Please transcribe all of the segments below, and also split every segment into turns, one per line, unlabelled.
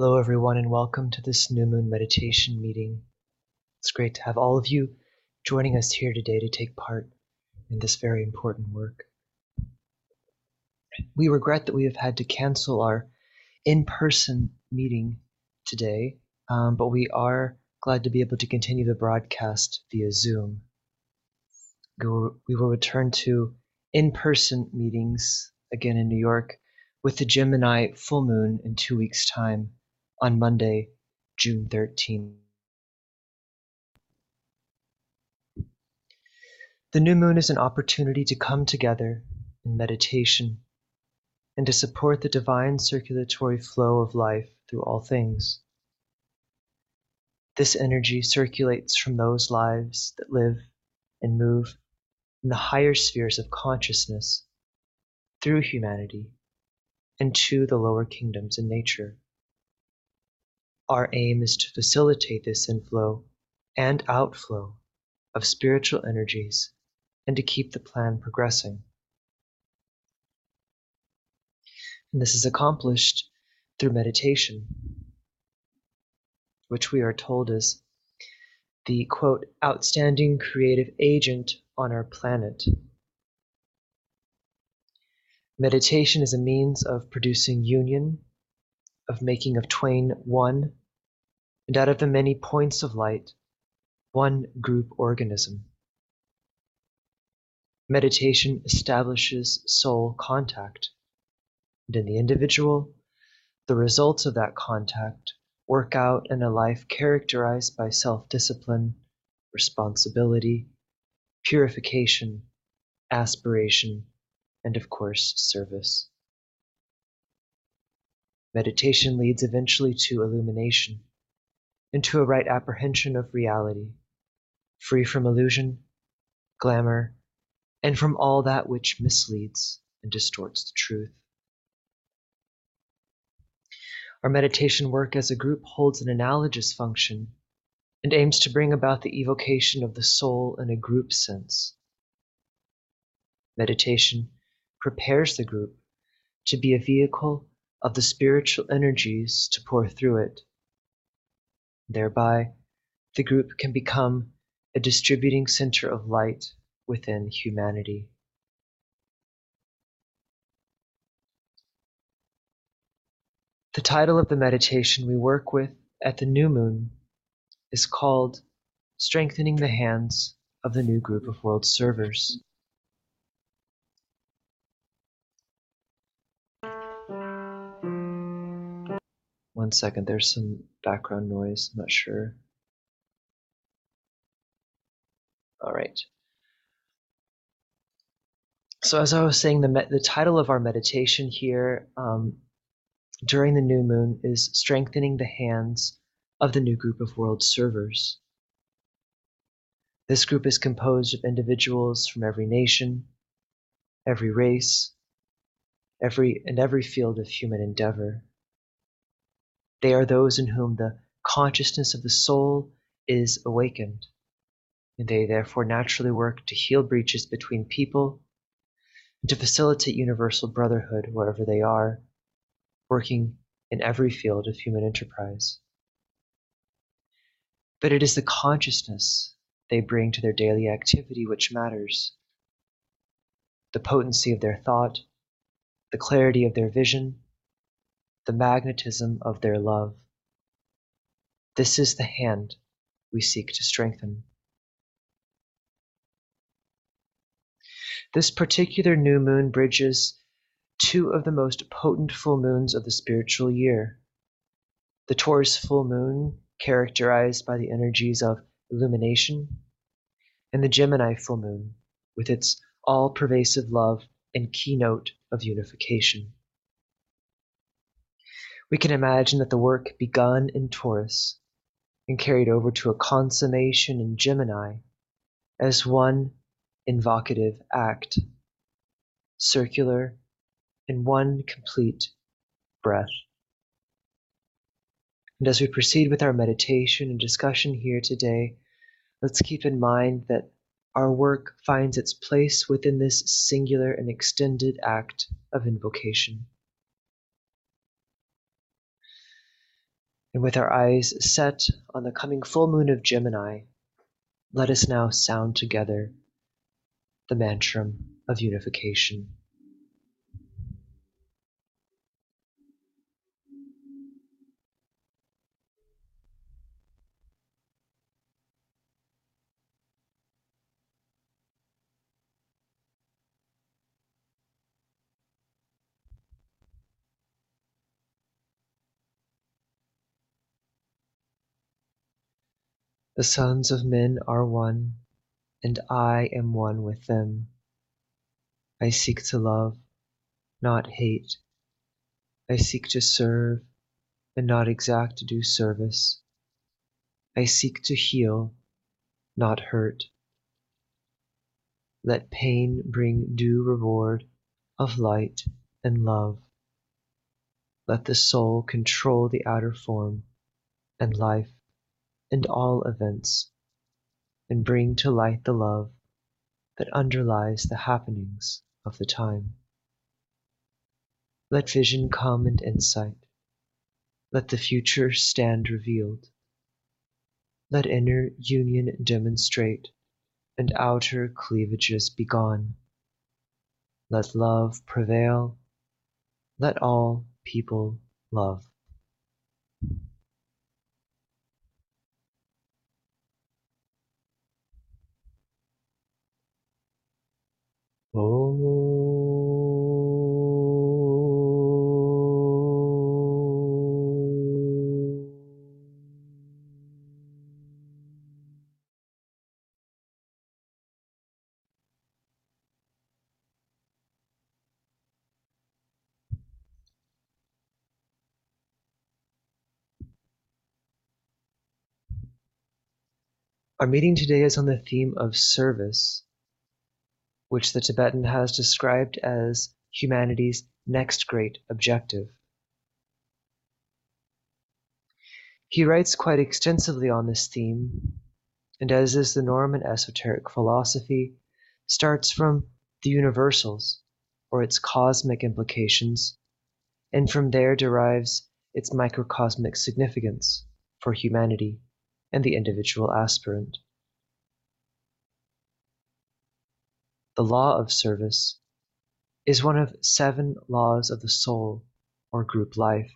Hello, everyone, and welcome to this new moon meditation meeting. It's great to have all of you joining us here today to take part in this very important work. We regret that we have had to cancel our in person meeting today, um, but we are glad to be able to continue the broadcast via Zoom. We will, we will return to in person meetings again in New York with the Gemini full moon in two weeks' time on Monday, June 13. The new moon is an opportunity to come together in meditation and to support the divine circulatory flow of life through all things. This energy circulates from those lives that live and move in the higher spheres of consciousness through humanity and to the lower kingdoms in nature. Our aim is to facilitate this inflow and outflow of spiritual energies and to keep the plan progressing. And this is accomplished through meditation, which we are told is the quote, outstanding creative agent on our planet. Meditation is a means of producing union, of making of twain one, and out of the many points of light, one group organism. Meditation establishes soul contact, and in the individual, the results of that contact work out in a life characterized by self discipline, responsibility, purification, aspiration, and of course, service. Meditation leads eventually to illumination, into a right apprehension of reality, free from illusion, glamour, and from all that which misleads and distorts the truth. Our meditation work as a group holds an analogous function and aims to bring about the evocation of the soul in a group sense. Meditation prepares the group to be a vehicle of the spiritual energies to pour through it. Thereby, the group can become a distributing center of light within humanity. The title of the meditation we work with at the new moon is called Strengthening the Hands of the New Group of World Servers. One second, there's some background noise. I'm not sure. All right. So, as I was saying, the, the title of our meditation here um, during the new moon is Strengthening the Hands of the New Group of World Servers. This group is composed of individuals from every nation, every race, every and every field of human endeavor. They are those in whom the consciousness of the soul is awakened, and they therefore naturally work to heal breaches between people and to facilitate universal brotherhood wherever they are, working in every field of human enterprise. But it is the consciousness they bring to their daily activity which matters. The potency of their thought, the clarity of their vision, the magnetism of their love. This is the hand we seek to strengthen. This particular new moon bridges two of the most potent full moons of the spiritual year. The Taurus full moon, characterized by the energies of illumination, and the Gemini full moon, with its all pervasive love and keynote of unification. We can imagine that the work begun in Taurus and carried over to a consummation in Gemini as one invocative act, circular in one complete breath. And as we proceed with our meditation and discussion here today, let's keep in mind that our work finds its place within this singular and extended act of invocation. And with our eyes set on the coming full moon of Gemini, let us now sound together the mantram of unification. The sons of men are one, and I am one with them. I seek to love, not hate. I seek to serve, and not exact due service. I seek to heal, not hurt. Let pain bring due reward of light and love. Let the soul control the outer form, and life and all events, and bring to light the love that underlies the happenings of the time. Let vision come and insight. Let the future stand revealed. Let inner union demonstrate and outer cleavages be gone. Let love prevail. Let all people love. Our meeting today is on the theme of service, which the Tibetan has described as humanity's next great objective. He writes quite extensively on this theme, and as is the norm in esoteric philosophy, starts from the universals or its cosmic implications, and from there derives its microcosmic significance for humanity and the individual aspirant. The law of service is one of seven laws of the soul or group life.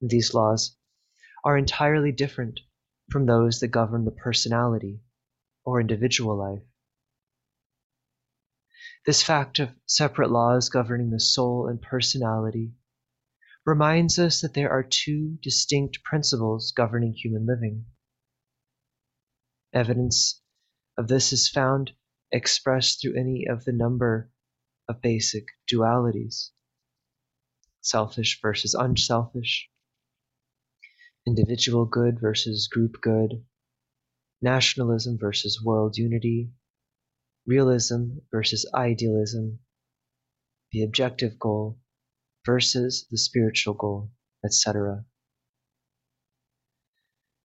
These laws are entirely different from those that govern the personality or individual life. This fact of separate laws governing the soul and personality reminds us that there are two distinct principles governing human living. Evidence of this is found expressed through any of the number of basic dualities selfish versus unselfish, individual good versus group good, nationalism versus world unity, realism versus idealism, the objective goal versus the spiritual goal, etc.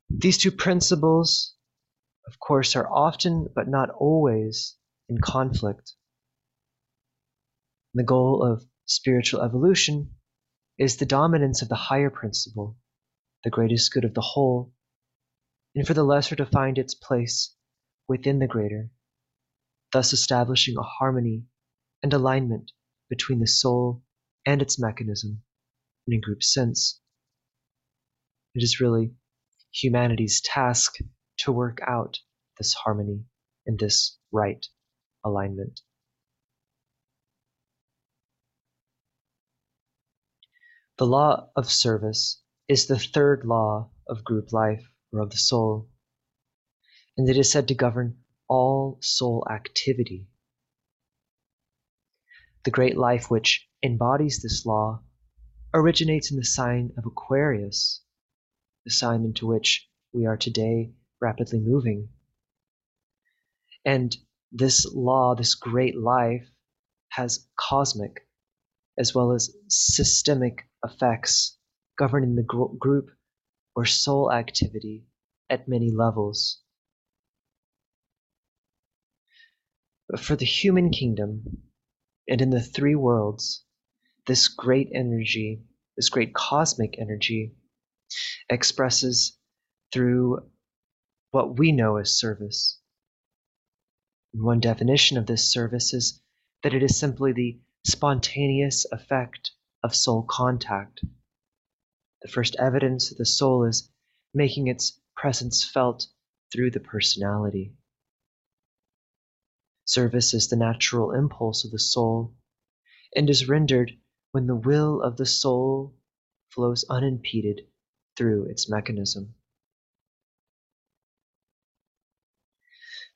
These two principles, of course, are often but not always in conflict. The goal of spiritual evolution is the dominance of the higher principle, the greatest good of the whole, and for the lesser to find its place within the greater, thus establishing a harmony and alignment between the soul and its mechanism in a group sense. It is really humanity's task to work out this harmony and this right alignment. The law of service is the third law of group life or of the soul, and it is said to govern all soul activity. The great life which embodies this law originates in the sign of Aquarius, the sign into which we are today rapidly moving. And this law, this great life, has cosmic as well as systemic effects governing the gr- group or soul activity at many levels. But for the human kingdom and in the three worlds, this great energy, this great cosmic energy, expresses through what we know as service. One definition of this service is that it is simply the spontaneous effect of soul contact. The first evidence that the soul is making its presence felt through the personality. Service is the natural impulse of the soul and is rendered when the will of the soul flows unimpeded through its mechanism.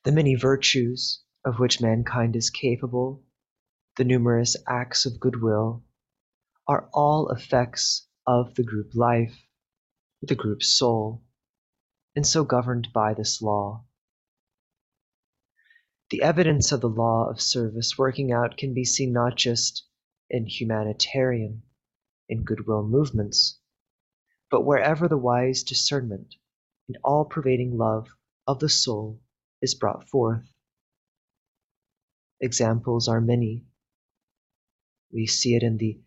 The many virtues of which mankind is capable, the numerous acts of goodwill, are all effects of the group life, the group soul, and so governed by this law. The evidence of the law of service working out can be seen not just in humanitarian, in goodwill movements, but wherever the wise discernment and all pervading love of the soul is brought forth. Examples are many. We see it in the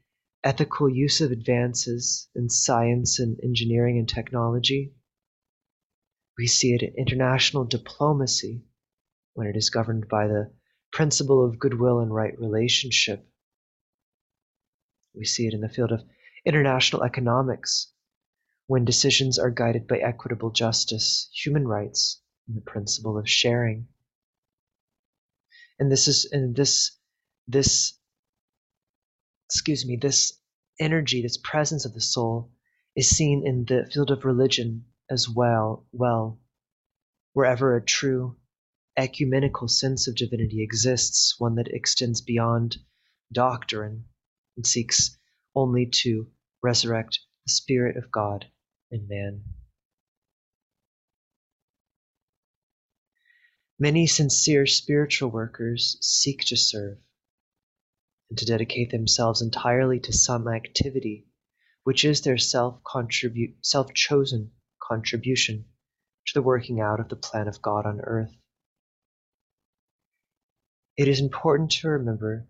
ethical use of advances in science and engineering and technology. We see it in international diplomacy when it is governed by the principle of goodwill and right relationship. We see it in the field of international economics when decisions are guided by equitable justice, human rights, and the principle of sharing. And this is and this this excuse me, this energy, this presence of the soul is seen in the field of religion as well, well, wherever a true ecumenical sense of divinity exists, one that extends beyond doctrine and seeks only to resurrect the Spirit of God in man. Many sincere spiritual workers seek to serve and to dedicate themselves entirely to some activity which is their self self chosen contribution to the working out of the plan of God on earth. It is important to remember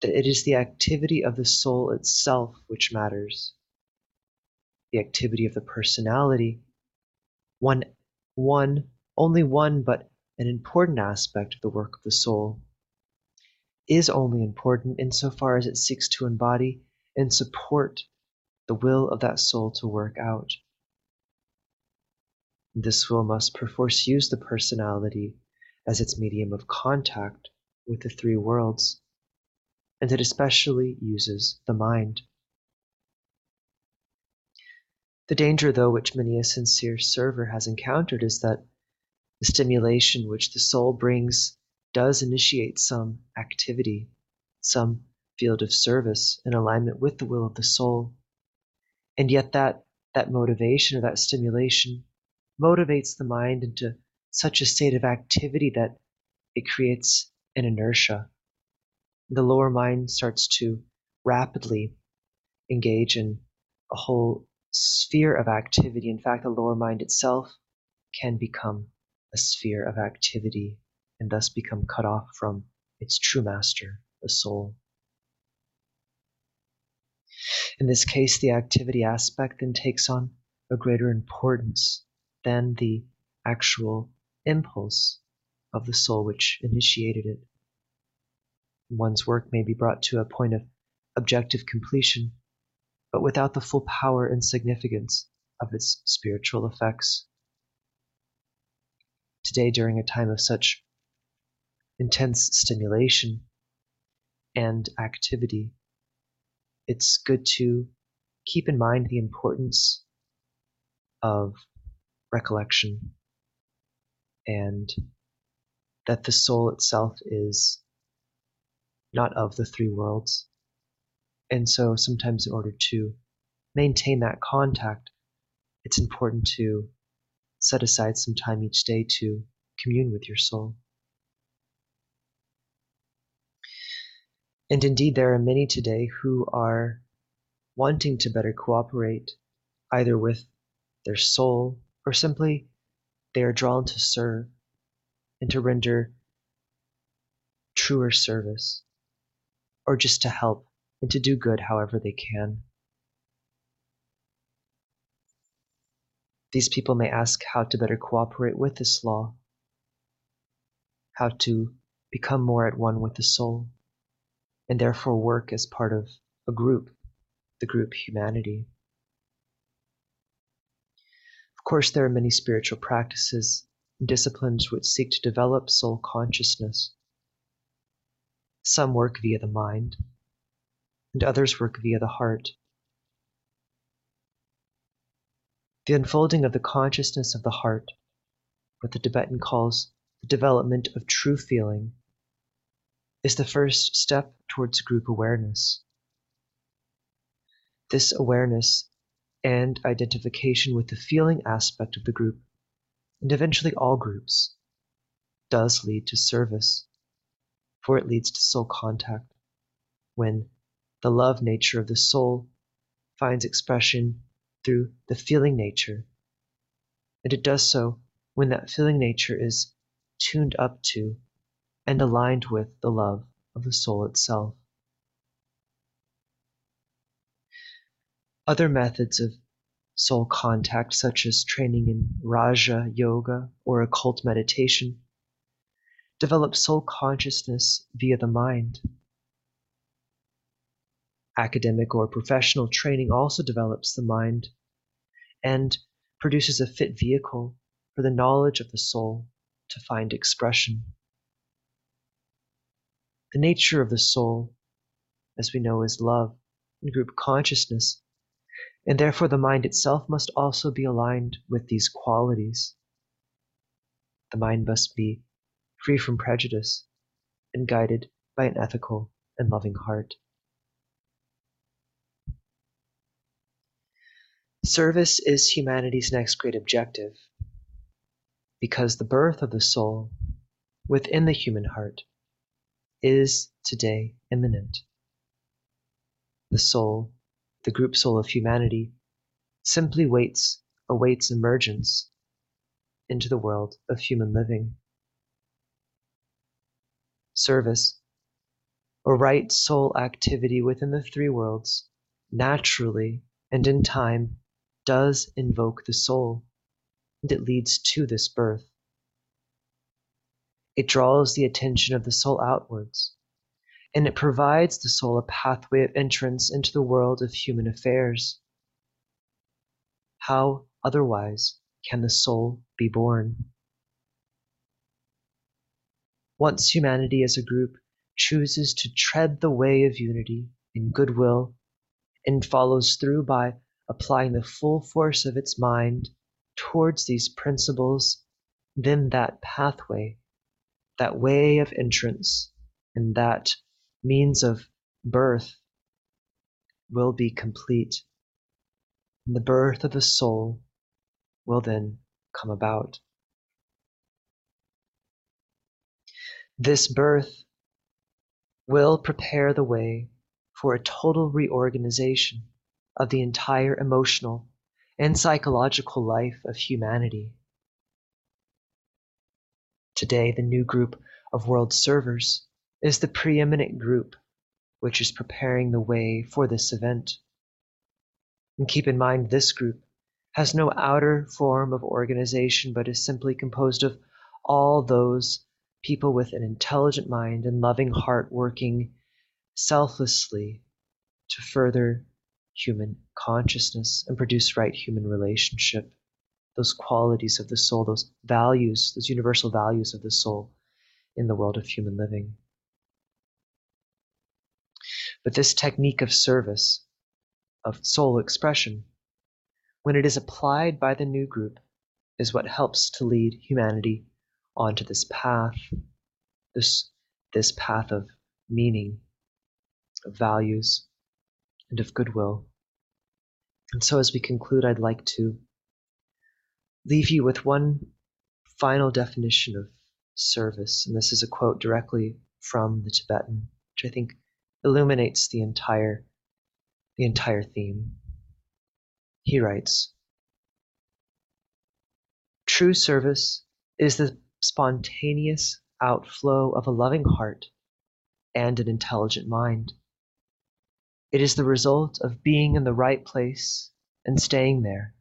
that it is the activity of the soul itself which matters. The activity of the personality, one, one, only one, but an important aspect of the work of the soul, is only important insofar as it seeks to embody and support the will of that soul to work out. This will must perforce use the personality as its medium of contact with the three worlds, and it especially uses the mind. The danger, though, which many a sincere server has encountered is that the stimulation which the soul brings does initiate some activity, some field of service in alignment with the will of the soul. And yet that that motivation or that stimulation motivates the mind into such a state of activity that it creates an inertia. The lower mind starts to rapidly engage in a whole sphere of activity. In fact, the lower mind itself can become a sphere of activity and thus become cut off from its true master, the soul. In this case, the activity aspect then takes on a greater importance than the actual impulse of the soul which initiated it. One's work may be brought to a point of objective completion, but without the full power and significance of its spiritual effects. Today, during a time of such intense stimulation and activity, it's good to keep in mind the importance of recollection and that the soul itself is not of the three worlds. And so sometimes, in order to maintain that contact, it's important to set aside some time each day to commune with your soul. And indeed, there are many today who are wanting to better cooperate either with their soul or simply they are drawn to serve and to render truer service, or just to help and to do good however they can. These people may ask how to better cooperate with this law, how to become more at one with the soul, and therefore work as part of a group, the group humanity. Of course, there are many spiritual practices and disciplines which seek to develop soul consciousness. Some work via the mind, and others work via the heart. The unfolding of the consciousness of the heart, what the Tibetan calls the development of true feeling, is the first step towards group awareness. This awareness and identification with the feeling aspect of the group, and eventually all groups, does lead to service, for it leads to soul contact when the love nature of the soul finds expression through the feeling nature. And it does so when that feeling nature is tuned up to and aligned with the love of the soul itself. Other methods of soul contact, such as training in Raja Yoga or occult meditation, develop soul consciousness via the mind. Academic or professional training also develops the mind and produces a fit vehicle for the knowledge of the soul to find expression. The nature of the soul, as we know, is love and group consciousness, and therefore the mind itself must also be aligned with these qualities. The mind must be free from prejudice and guided by an ethical and loving heart. Service is humanity's next great objective because the birth of the soul within the human heart is today imminent. The soul, the group soul of humanity, simply waits, awaits emergence into the world of human living. Service, or right soul activity within the three worlds, naturally and in time does invoke the soul, and it leads to this birth. It draws the attention of the soul outwards, and it provides the soul a pathway of entrance into the world of human affairs. How otherwise can the soul be born? Once humanity as a group chooses to tread the way of unity in goodwill and follows through by applying the full force of its mind towards these principles, then that pathway, that way of entrance, and that means of birth will be complete. And the birth of the soul will then come about. This birth will prepare the way for a total reorganization of the entire emotional and psychological life of humanity. Today, the new group of world servers is the preeminent group which is preparing the way for this event. And keep in mind, this group has no outer form of organization but is simply composed of all those people with an intelligent mind and loving heart working selflessly to further human consciousness and produce right human relationship. Those qualities of the soul, those values, those universal values of the soul in the world of human living. But this technique of service, of soul expression, when it is applied by the new group, is what helps to lead humanity onto this path, this, this path of meaning, of values, and of goodwill. And so, as we conclude, I'd like to leave you with one final definition of service. And this is a quote directly from the Tibetan, which I think illuminates the entire, the entire theme. He writes True service is the spontaneous outflow of a loving heart and an intelligent mind. It is the result of being in the right place and staying there.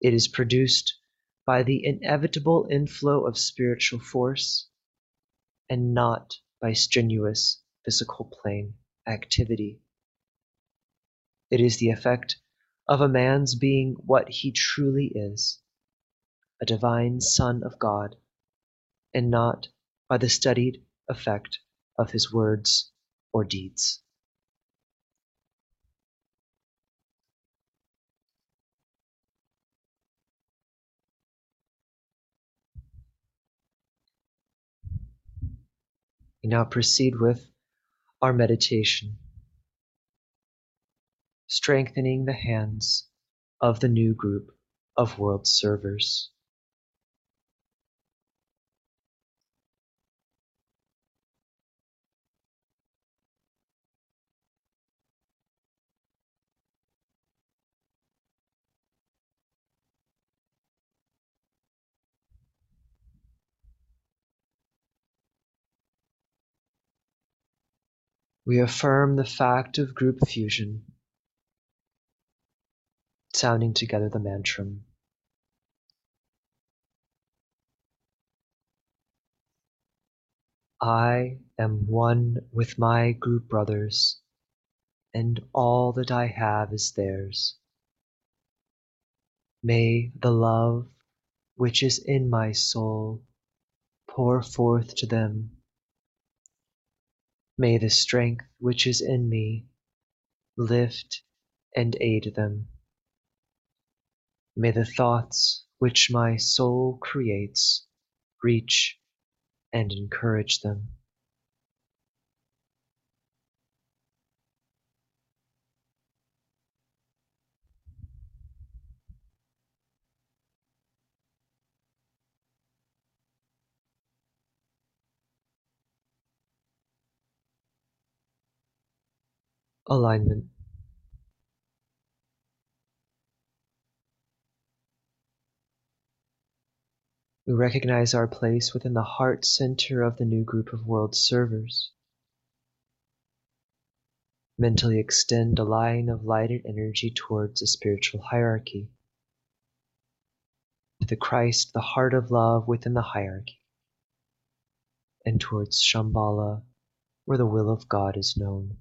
It is produced by the inevitable inflow of spiritual force and not by strenuous physical plane activity. It is the effect of a man's being what he truly is, a divine Son of God, and not by the studied effect of his words or deeds. We now proceed with our meditation, strengthening the hands of the new group of world servers. We affirm the fact of group fusion, sounding together the mantram. I am one with my group brothers, and all that I have is theirs. May the love which is in my soul pour forth to them May the strength which is in me lift and aid them. May the thoughts which my soul creates reach and encourage them. Alignment. We recognize our place within the heart center of the new group of world servers. Mentally extend a line of lighted energy towards the spiritual hierarchy, to the Christ, the heart of love within the hierarchy, and towards Shambhala, where the will of God is known.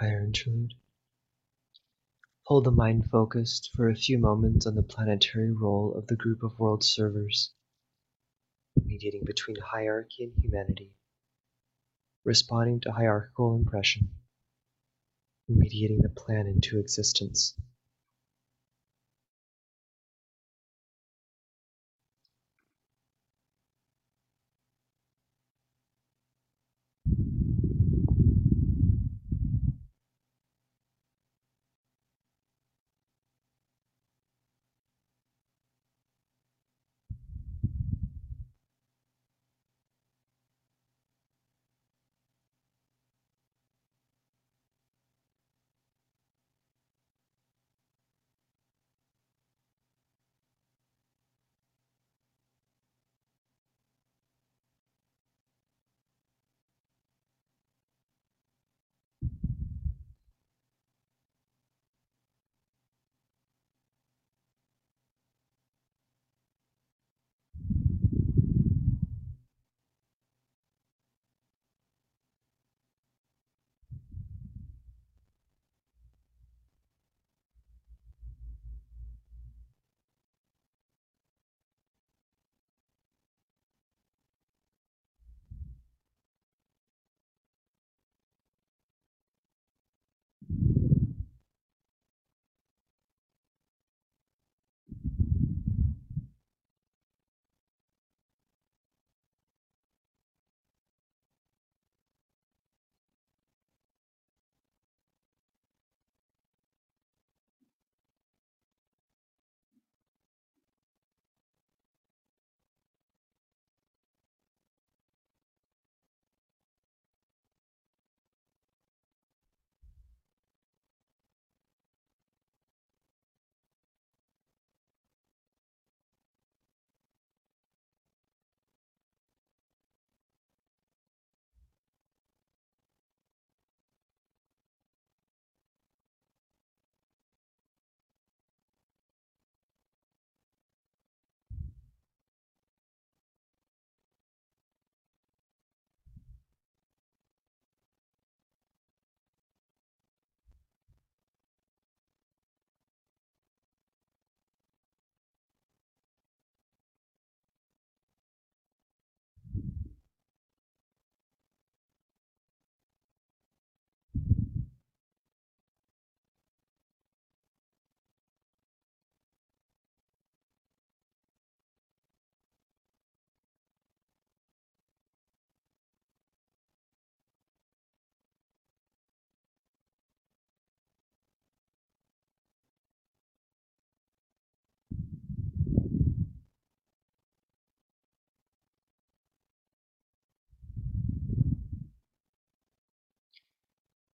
Higher interlude. Hold the mind focused for a few moments on the planetary role of the group of world servers, mediating between hierarchy and humanity, responding to hierarchical impression, mediating the plan into existence.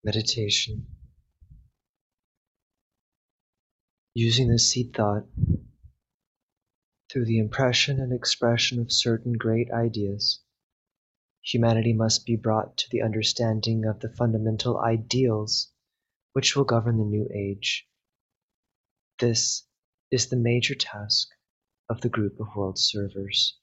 Meditation. Using the seed thought through the impression and expression of certain great ideas, humanity must be brought to the understanding of the fundamental ideals which will govern the new age. This is the major task of the group of world servers.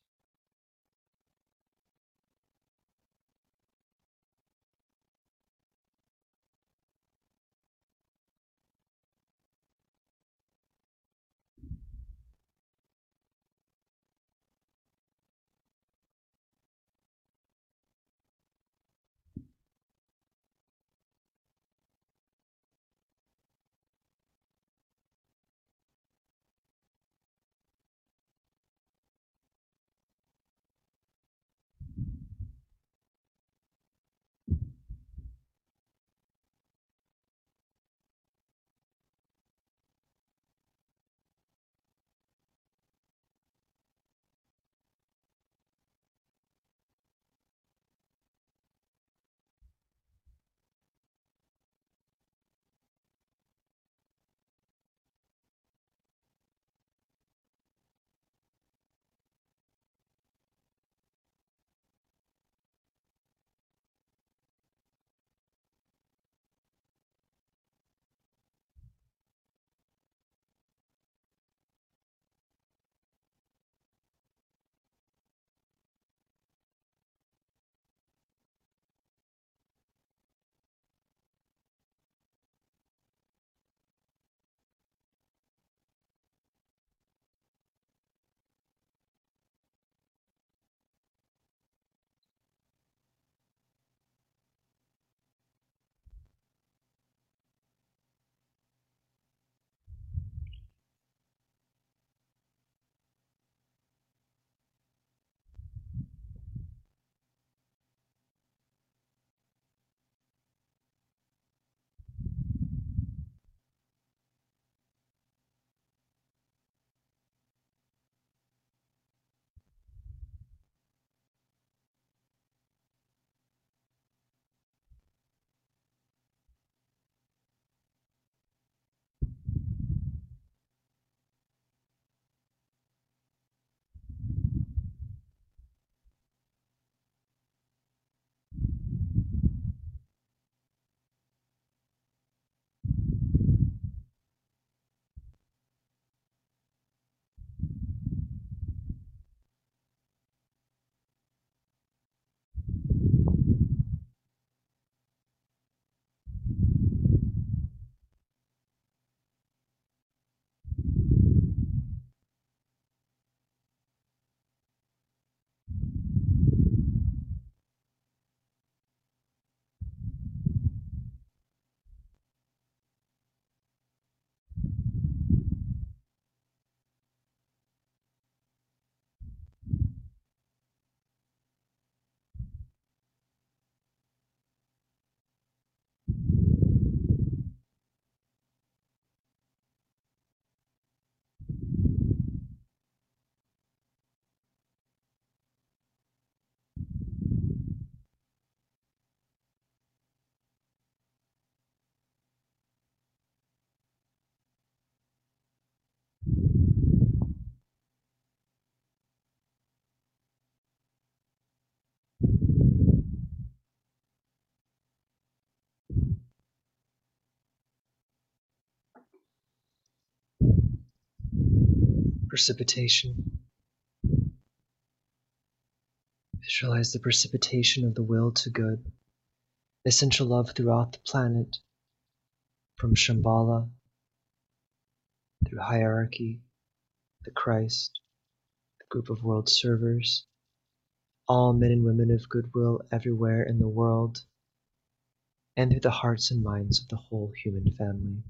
Precipitation. Visualize the precipitation of the will to good, essential love throughout the planet, from Shambhala through hierarchy, the Christ, the group of world servers, all men and women of goodwill everywhere in the world, and through the hearts and minds of the whole human family.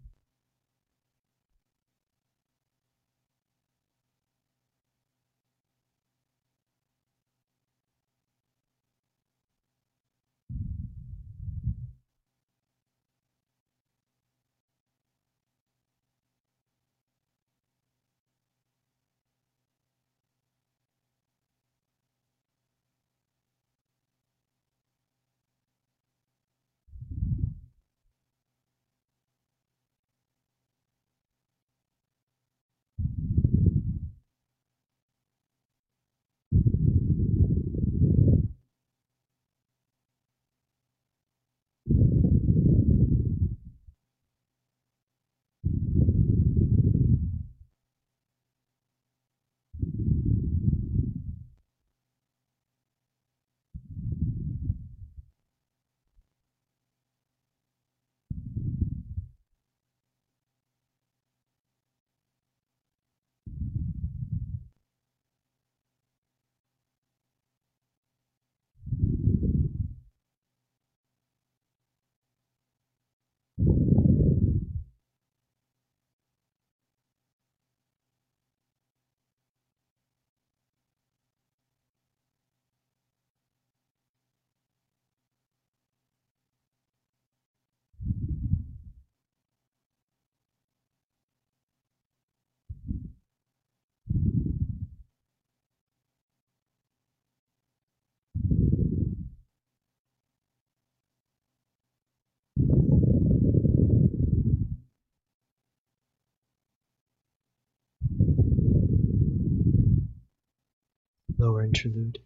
Lower interlude.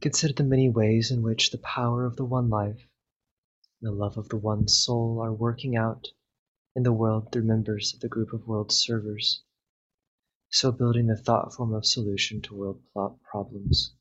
Consider the many ways in which the power of the one life and the love of the one soul are working out in the world through members of the group of world servers, so building the thought form of solution to world problems.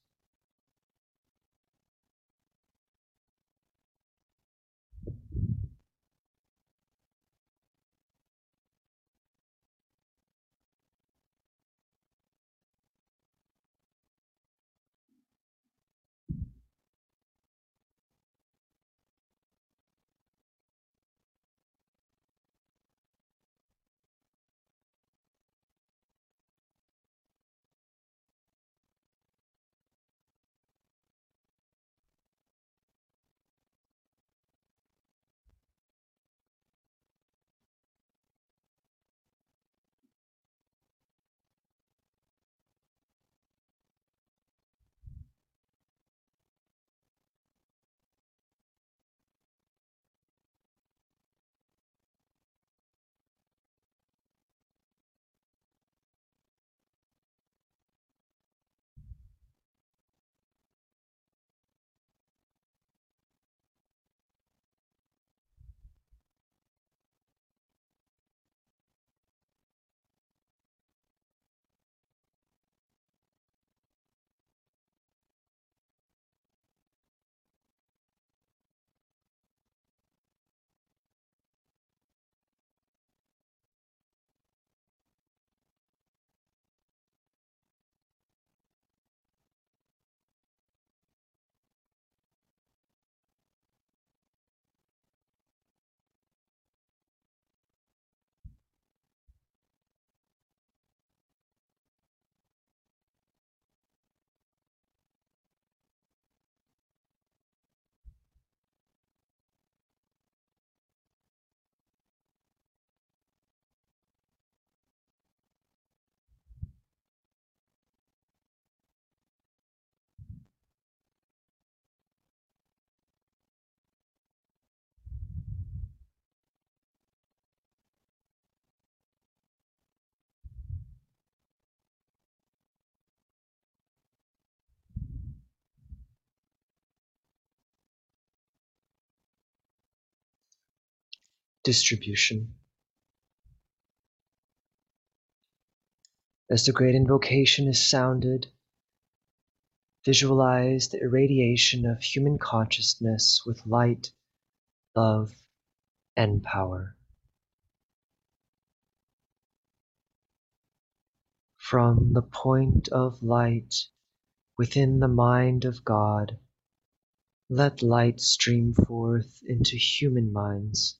Distribution As the great invocation is sounded, visualize the irradiation of human consciousness with light, love, and power. From the point of light within the mind of God, let light stream forth into human minds.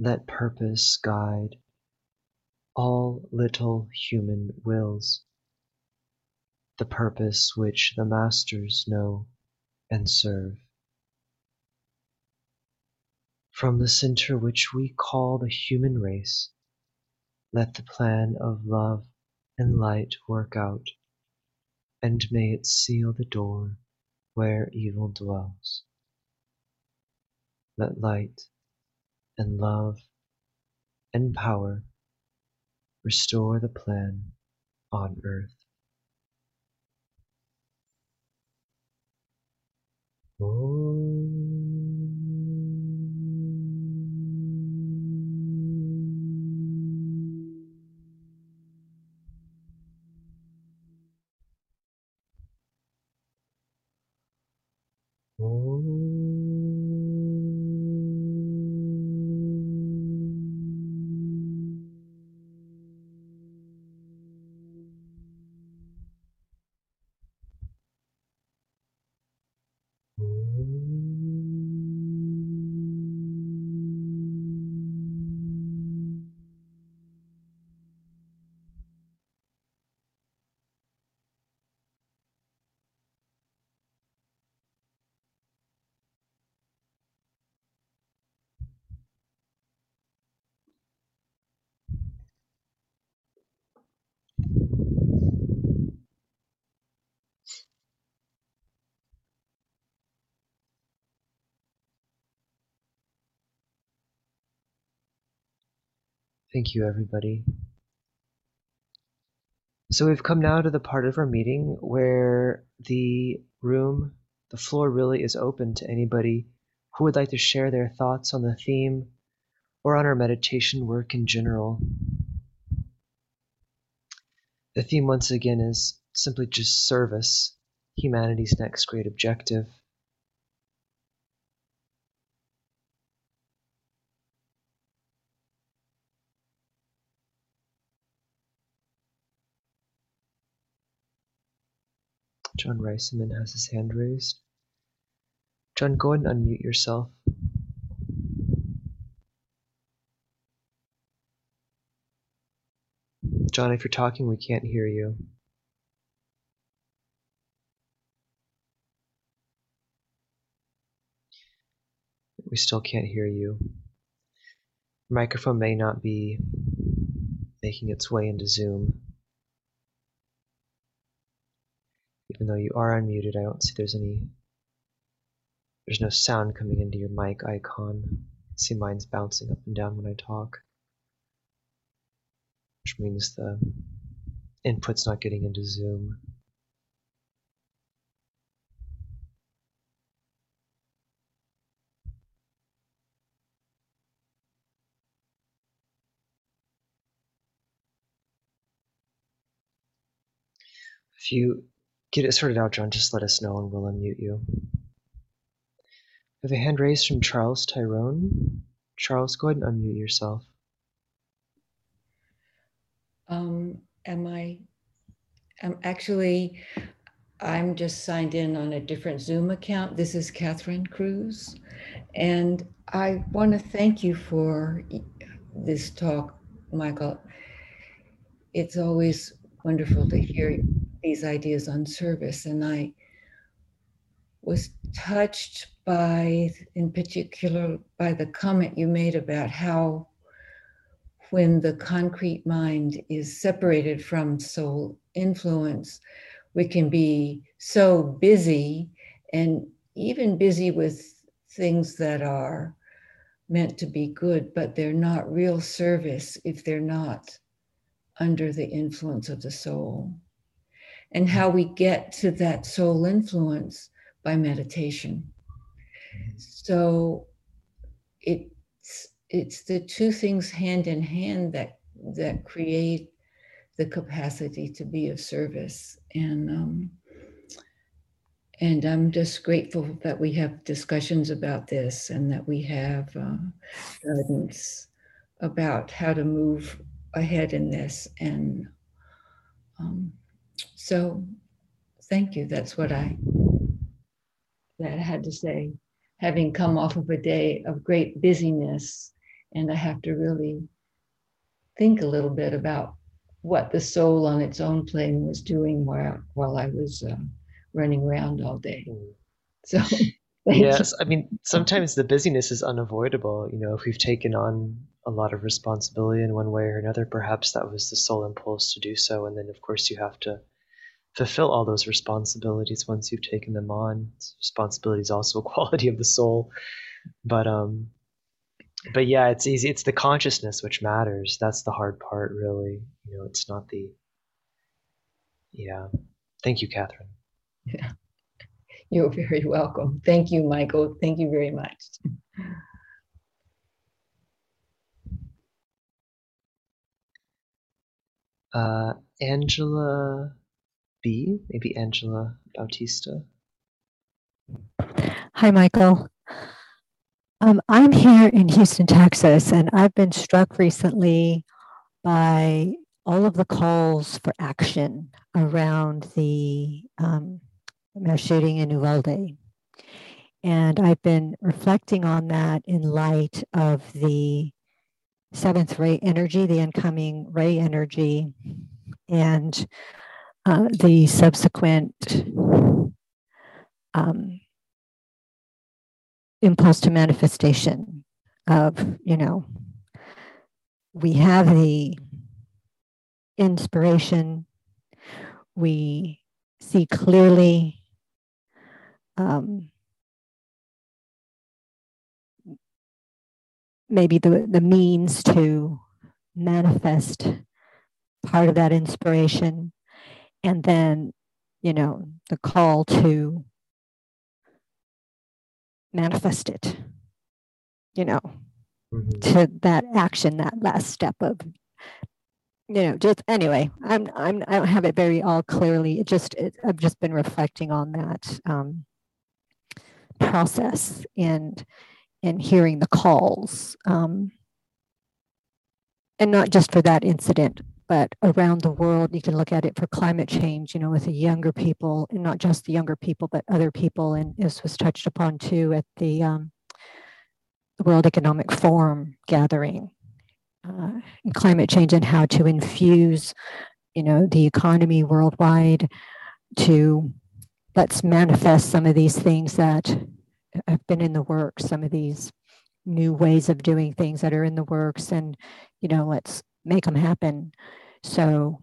let purpose guide all little human wills, the purpose which the masters know and serve. From the center which we call the human race, let the plan of love and light work out, and may it seal the door where evil dwells. Let light and love and power restore the plan on earth. Oh. Thank you, everybody. So we've come now to the part of our meeting where the room, the floor really is open to anybody who would like to share their thoughts on the theme or on our meditation work in general. The theme, once again, is simply just service, humanity's next great objective. John Reisman has his hand raised. John, go ahead and unmute yourself. John, if you're talking, we can't hear you. We still can't hear you. Your microphone may not be making its way into Zoom. Even though you are unmuted, I don't see there's any there's no sound coming into your mic icon. See mine's bouncing up and down when I talk. Which means the input's not getting into Zoom. If you get it sorted out, John, just let us know and we'll unmute you. I have a hand raised from Charles Tyrone. Charles, go ahead and unmute yourself.
Um, am I? I'm actually, I'm just signed in on a different Zoom account. This is Catherine Cruz. And I want to thank you for this talk, Michael. It's always wonderful to hear these ideas on service. And I was touched by, in particular, by the comment you made about how when the concrete mind is separated from soul influence, we can be so busy and even busy with things that are meant to be good, but they're not real service if they're not under the influence of the soul. And how we get to that soul influence by meditation. So it's it's the two things hand in hand that that create the capacity to be of service. And um, and I'm just grateful that we have discussions about this and that we have uh, guidance about how to move ahead in this. And um, so, thank you. That's what I that I had to say. Having come off of a day of great busyness, and I have to really think a little bit about what the soul on its own plane was doing while while I was. Uh, running around all day. Mm. So,
yes, I mean, sometimes the busyness is unavoidable. You know, if we've taken on a lot of responsibility in one way or another, perhaps that was the soul impulse to do so. And then, of course, you have to fulfill all those responsibilities once you've taken them on. Responsibility is also a quality of the soul. But, um, but yeah, it's easy. It's the consciousness which matters. That's the hard part, really. You know, it's not the, yeah. Thank you, Catherine.
Yeah. You're very welcome. Thank you, Michael. Thank you very much.
Uh, Angela B, maybe Angela Bautista.
Hi, Michael. Um, I'm here in Houston, Texas, and I've been struck recently by all of the calls for action around the um, mass shooting in Uvalde. And I've been reflecting on that in light of the seventh ray energy, the incoming ray energy, and uh, the subsequent um, impulse to manifestation of, you know, we have the inspiration, we see clearly um, maybe the, the means to manifest part of that inspiration and then you know the call to manifest it you know mm-hmm. to that action that last step of you know just anyway i'm i'm i don't have it very all clearly it just it, i've just been reflecting on that um process and and hearing the calls um, and not just for that incident but around the world you can look at it for climate change you know with the younger people and not just the younger people but other people. And this was touched upon too at the um, the world economic forum gathering uh, climate change and how to infuse you know the economy worldwide to let's manifest some of these things that have been in the works, some of these new ways of doing things that are in the works, and you know, let's make them happen. So,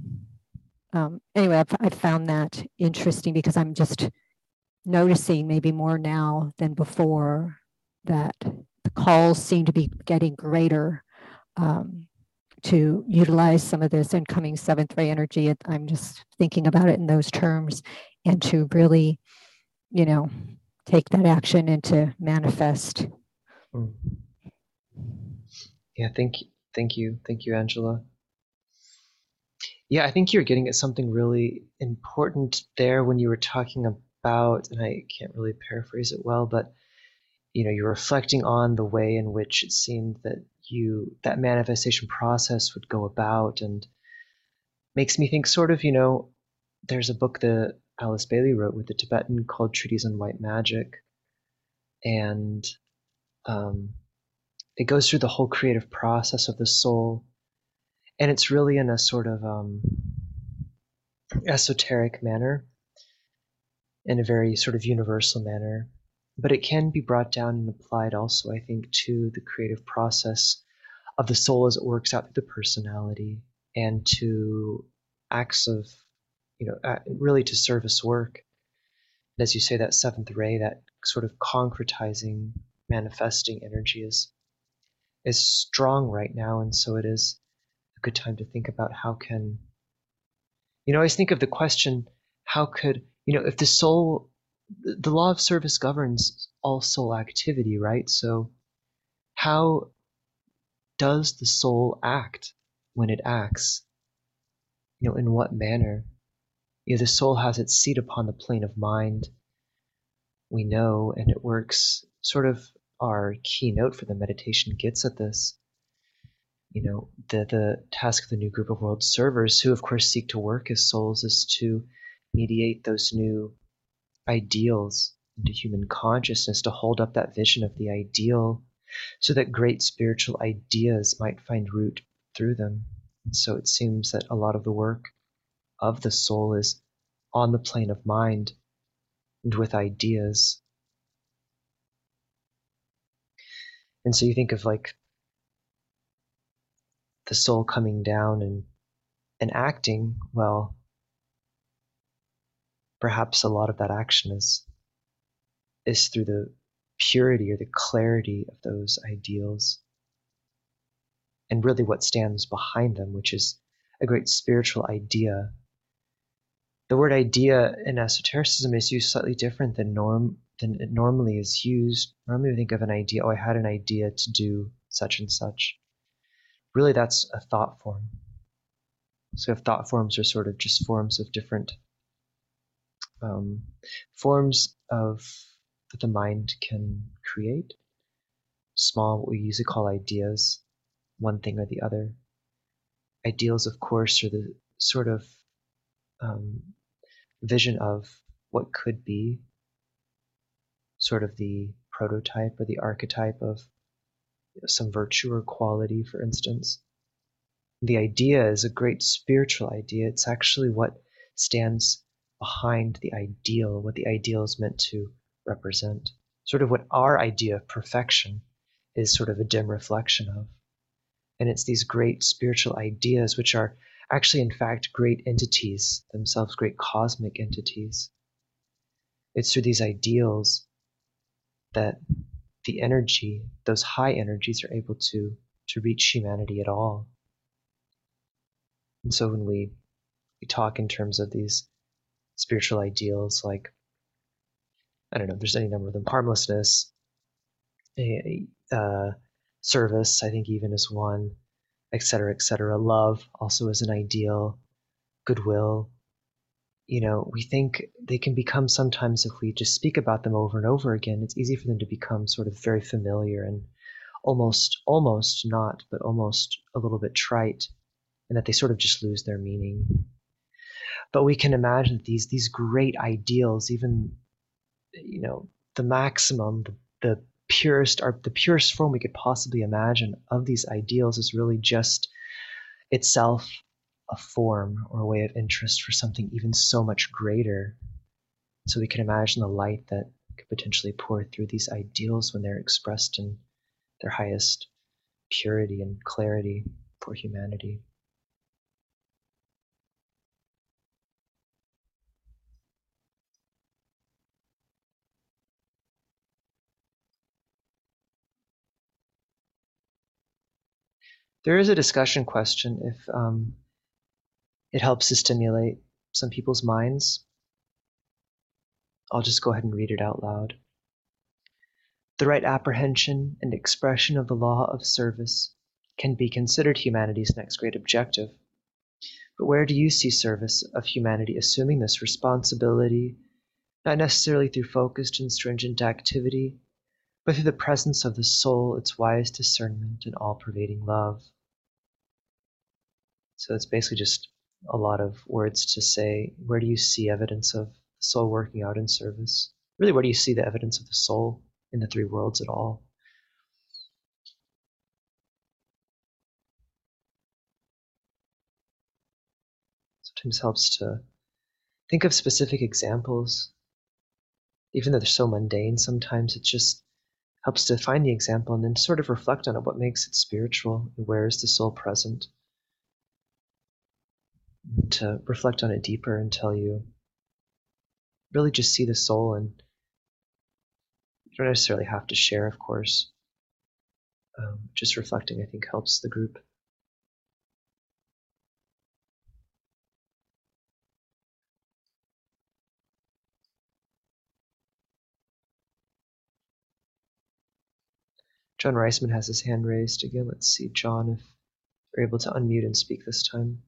um, anyway, I've, I've found that interesting because I'm just noticing maybe more now than before that the calls seem to be getting greater um, to utilize some of this incoming seventh ray energy. I'm just thinking about it in those terms and to really, you know, take that action and to manifest. Mm.
Yeah, thank you, thank you, thank you, Angela. Yeah, I think you're getting at something really important there when you were talking about, and I can't really paraphrase it well, but you know, you're reflecting on the way in which it seemed that you that manifestation process would go about, and makes me think sort of, you know, there's a book that Alice Bailey wrote with the Tibetan called Treatise on White Magic. And um, it goes through the whole creative process of the soul. And it's really in a sort of um, esoteric manner, in a very sort of universal manner. But it can be brought down and applied also, I think, to the creative process of the soul as it works out through the personality and to acts of you know, really to service work. And as you say, that seventh ray, that sort of concretizing, manifesting energy is is strong right now, and so it is a good time to think about how can you know, I always think of the question, how could you know if the soul the law of service governs all soul activity, right? So how does the soul act when it acts? You know, in what manner? Know, the soul has its seat upon the plane of mind. We know, and it works sort of our keynote for the meditation gets at this. You know, the the task of the new group of world servers, who of course seek to work as souls, is to mediate those new ideals into human consciousness, to hold up that vision of the ideal so that great spiritual ideas might find root through them. And so it seems that a lot of the work of the soul is on the plane of mind and with ideas. And so you think of like the soul coming down and and acting, well, perhaps a lot of that action is is through the purity or the clarity of those ideals and really what stands behind them, which is a great spiritual idea. The word idea in esotericism is used slightly different than norm than it normally is used. Normally we think of an idea, oh, I had an idea to do such and such. Really that's a thought form. So if thought forms are sort of just forms of different um, forms of that the mind can create. Small, what we usually call ideas, one thing or the other. Ideals, of course, are the sort of um, vision of what could be, sort of the prototype or the archetype of some virtue or quality, for instance. The idea is a great spiritual idea. It's actually what stands behind the ideal, what the ideal is meant to represent. Sort of what our idea of perfection is sort of a dim reflection of. And it's these great spiritual ideas, which are actually, in fact, great entities themselves, great cosmic entities. It's through these ideals that the energy, those high energies, are able to, to reach humanity at all. And so when we, we talk in terms of these spiritual ideals like I don't know, there's any number of them, harmlessness, a, uh, service, I think even is one, etc., etc. Love also is an ideal, goodwill. You know, we think they can become sometimes if we just speak about them over and over again, it's easy for them to become sort of very familiar and almost, almost not, but almost a little bit trite, and that they sort of just lose their meaning. But we can imagine that these these great ideals, even you know the maximum, the, the purest, the purest form we could possibly imagine of these ideals is really just itself a form or a way of interest for something even so much greater. So we can imagine the light that could potentially pour through these ideals when they're expressed in their highest purity and clarity for humanity. There is a discussion question if um, it helps to stimulate some people's minds. I'll just go ahead and read it out loud. The right apprehension and expression of the law of service can be considered humanity's next great objective. But where do you see service of humanity assuming this responsibility, not necessarily through focused and stringent activity, but through the presence of the soul, its wise discernment, and all pervading love? So it's basically just a lot of words to say, where do you see evidence of the soul working out in service? Really, where do you see the evidence of the soul in the three worlds at all? Sometimes helps to think of specific examples. Even though they're so mundane, sometimes it just helps to find the example and then sort of reflect on it. What makes it spiritual? Where is the soul present? To reflect on it deeper until you really just see the soul and you don't necessarily have to share, of course. Um, just reflecting, I think, helps the group. John Reisman has his hand raised again. Let's see, John, if you're able to unmute and speak this time.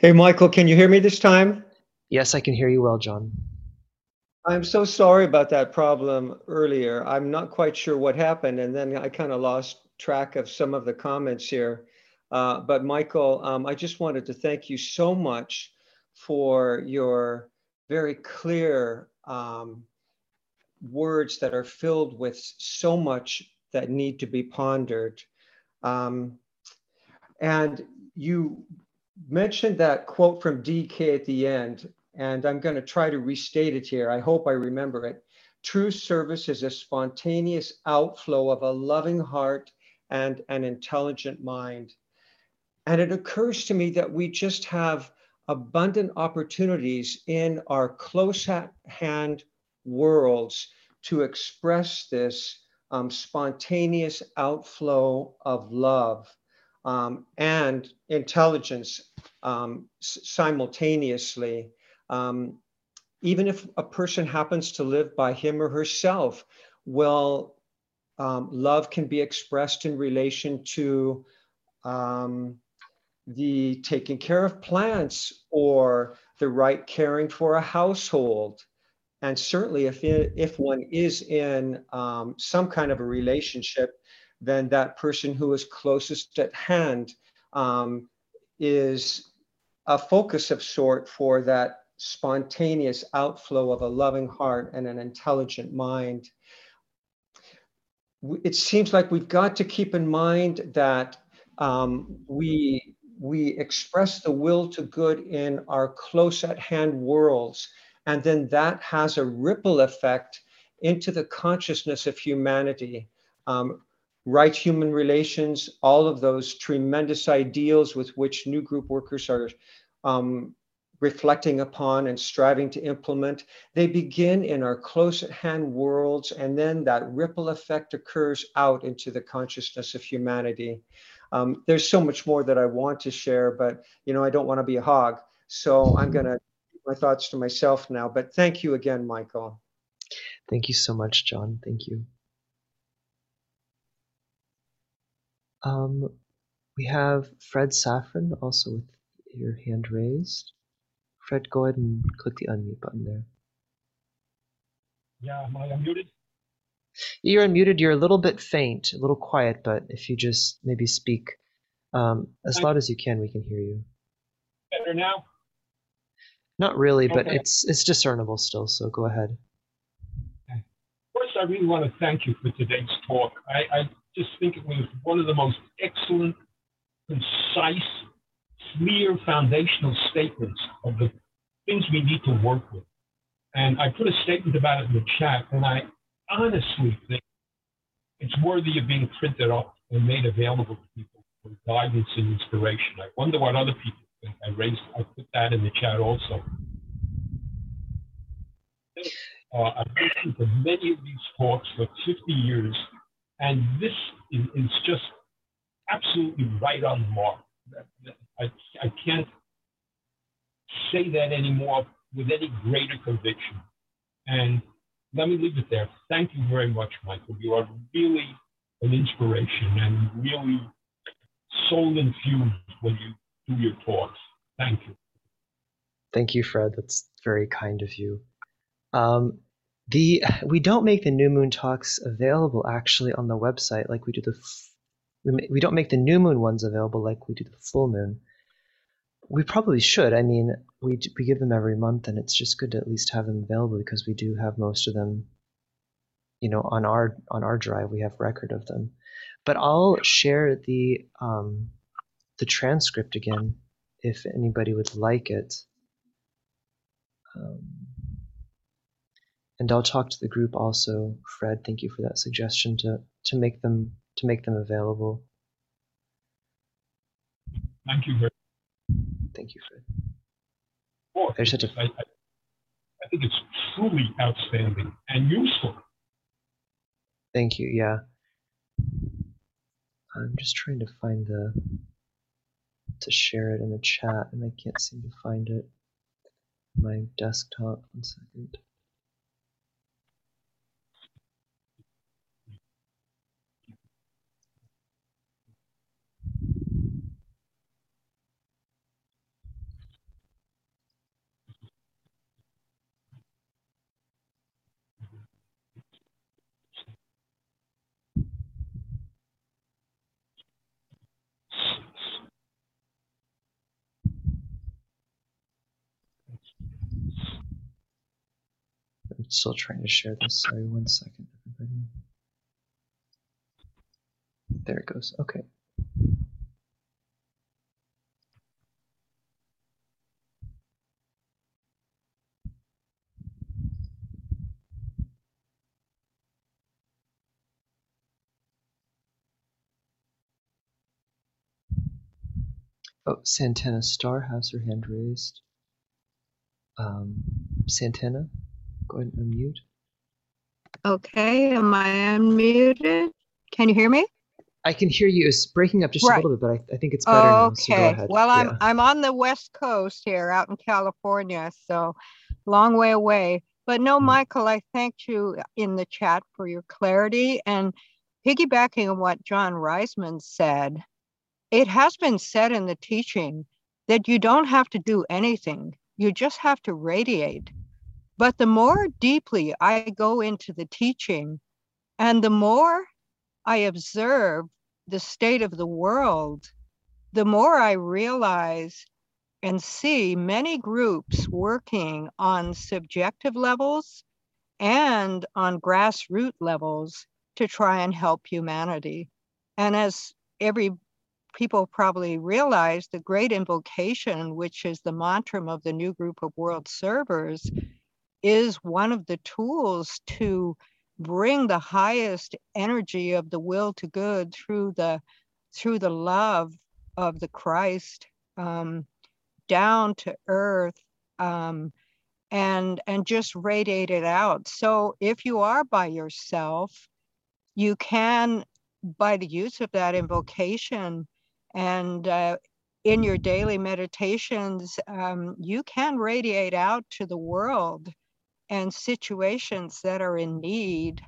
Hey, Michael, can you hear me this time?
Yes, I can hear you well, John.
I'm so sorry about that problem earlier. I'm not quite sure what happened, and then I kind of lost track of some of the comments here. Uh, but Michael, um, I just wanted to thank you so much for your very clear um, words that are filled with so much that need to be pondered. Um, and you mentioned that quote from DK at the end, and I'm going to try to restate it here. I hope I remember it. True service is a spontaneous outflow of a loving heart and an intelligent mind. And it occurs to me that we just have abundant opportunities in our close at hand worlds to express this um, spontaneous outflow of love um, and intelligence um, simultaneously. Um, even if a person happens to live by him or herself, well, um, love can be expressed in relation to um, the taking care of plants or the right caring for a household. And certainly, if, it, if one is in um, some kind of a relationship, then that person who is closest at hand um, is a focus of sort for that spontaneous outflow of a loving heart and an intelligent mind. It seems like we've got to keep in mind that um, we we express the will to good in our close at hand worlds and then that has a ripple effect into the consciousness of humanity. Um, right human relations, all of those tremendous ideals with which new group workers are um, reflecting upon and striving to implement, they begin in our close at hand worlds, and then that ripple effect occurs out into the consciousness of humanity. Um, there's so much more that I want to share, but you know I don't want to be a hog, so I'm going to keep my thoughts to myself now. But thank you again, Michael.
Thank you so much, John. Thank you. Um, we have Fred Saffron also with your hand raised. Fred, go ahead and click the unmute button there.
Yeah, am I unmuted?
You're unmuted. You're a little bit faint, a little quiet, but if you just maybe speak um, as loud as you can, we can hear you.
Better now?
Not really, but it's it's discernible still. So go ahead.
First, I really want to thank you for today's talk. I, I just think it was one of the most excellent, concise, clear foundational statements of the things we need to work with. And I put a statement about it in the chat, and I honestly think it's worthy of being printed up and made available to people for guidance and inspiration. I wonder what other people think. I raised, I put that in the chat also. Uh, I've listened to many of these talks for 50 years, and this is, is just absolutely right on the mark. I, I can't say that anymore with any greater conviction. And let me leave it there. Thank you very much, Michael. You are really an inspiration and really soul infused when you do your talks. Thank you.
Thank you, Fred. That's very kind of you. Um, the we don't make the new moon talks available actually on the website like we do the we, we don't make the new moon ones available like we do the full moon. We probably should. I mean, we we give them every month, and it's just good to at least have them available because we do have most of them. You know, on our on our drive, we have record of them. But I'll share the um, the transcript again if anybody would like it. Um, and I'll talk to the group also. Fred, thank you for that suggestion to to make them to make them available.
Thank you very
Thank you, Fred. Oh, just had to-
I, I, I think it's truly outstanding and useful.
Thank you. Yeah. I'm just trying to find the to share it in the chat, and I can't seem to find it. My desktop. One second. Still trying to share this. Sorry, one second, everybody. There it goes. Okay. Oh, Santana Star has her hand raised. Um, Santana, go ahead and unmute.
Okay, am I unmuted? Can you hear me?
I can hear you. It's breaking up just
Right.
a little bit, but I, I think it's better now. So
Okay, well, I'm,
Yeah.
I'm on the west coast here out in California, so long way away. But no,
Mm.
Michael, I thanked you in the chat for your clarity and piggybacking on what John Reisman said. It has been said in the teaching that you don't have to do anything. You just have to radiate. But the more deeply I go into the teaching and the more I observe the state of the world, the more I realize and see many groups working on subjective levels and on grassroots levels to try and help humanity. And as every people probably realize, the great invocation, which is the mantra of the new group of world servers, is one of the tools to bring the highest energy of the will to good through the through the love of the Christ um, down to earth um, and and just radiate it out. So if you are by yourself, you can by the use of that invocation and uh, in your daily meditations, um, you can radiate out to the world and situations that are in need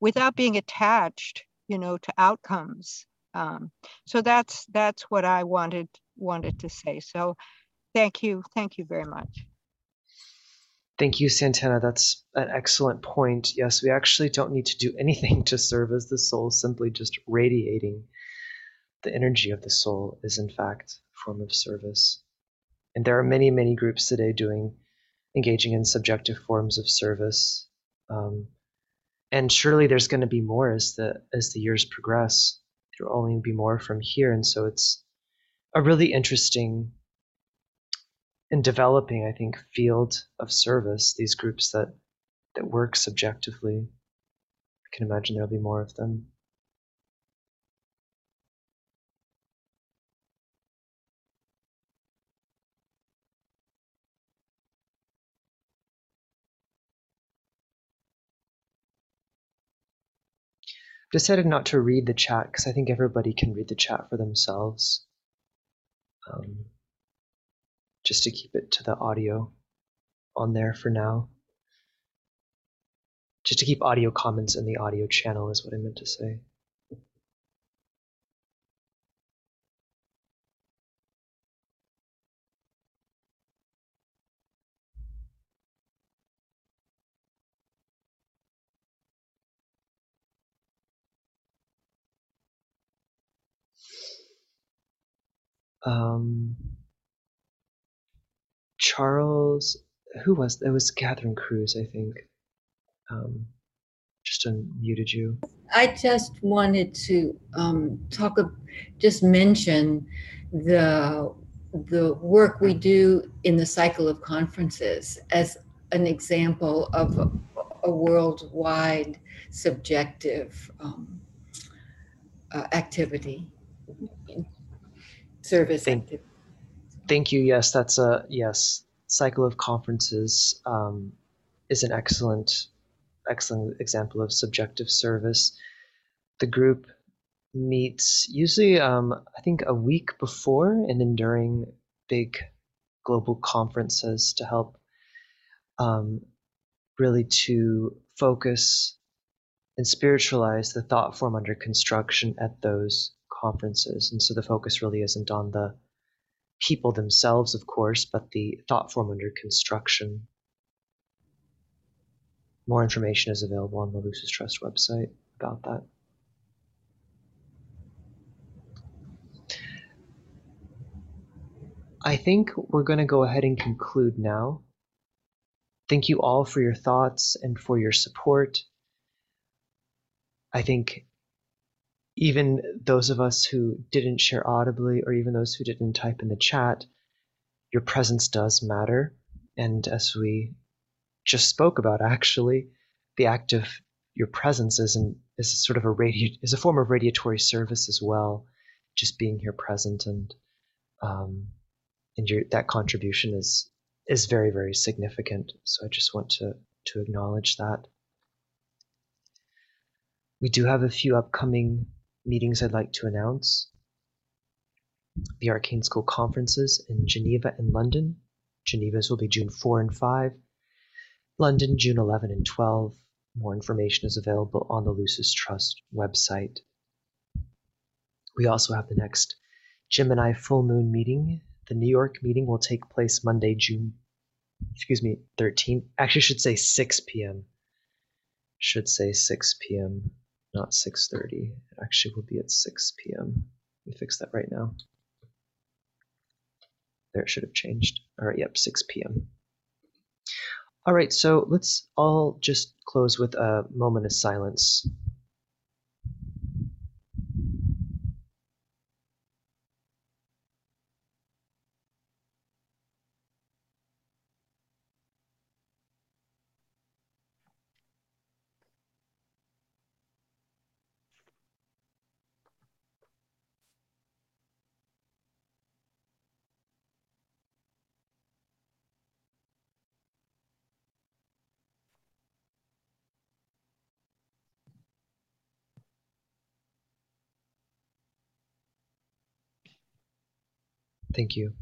without being attached, you know, to outcomes. Um, so that's that's what I wanted wanted to say. So thank you, thank you very much.
Thank you, Santana. That's an excellent point. Yes, we actually don't need to do anything to serve as the soul, simply just radiating the energy of the soul is, in fact, a form of service. And there are many, many groups today doing, engaging in subjective forms of service. Um, and surely there's going to be more as the as the years progress. There will only be more from here, and so it's a really interesting and developing, I think, field of service. These groups that that work subjectively. I can imagine there'll be more of them. Decided not to read the chat because I think everybody can read the chat for themselves. Um, just to keep it to the audio on there for now. Just to keep audio comments in the audio channel is what I meant to say. Um, Charles, who was it? Was Catherine Cruz, I think. Um, just unmuted you.
I just wanted to um, talk, just mention the the work we do in the cycle of conferences as an example of a, a worldwide subjective um, uh, activity, service
Thank-
activity.
Thank you. Yes, that's a yes. Cycle of conferences um, is an excellent, excellent example of subjective service. The group meets usually, um, I think, a week before and then during big global conferences to help um, really to focus and spiritualize the thought form under construction at those conferences. And so the focus really isn't on the people themselves, of course, but the thought form under construction. More information is available on the Lucis Trust website about that. I think we're going to go ahead and conclude now. Thank you all for your thoughts and for your support. I think even those of us who didn't share audibly, or even those who didn't type in the chat, your presence does matter. And as we just spoke about, actually, the act of your presence is an, is sort of a radi- is a form of radiatory service as well. Just being here present and um, and your that contribution is is very very significant. So I just want to to acknowledge that. We do have a few upcoming meetings I'd like to announce. The Arcane School conferences in Geneva and London. Geneva's will be June 4 and 5. London, June 11 and 12. More information is available on the Lucis Trust website. We also have the next Gemini full moon meeting. The New York meeting will take place Monday, June, excuse me, 13th. Actually, should say 6 p.m. Should say 6 p.m not 6.30. It actually will be at 6 p.m. Let me fix that right now. There, it should have changed. All right, yep, 6 p.m. All right, so let's all just close with a moment of silence. Thank you.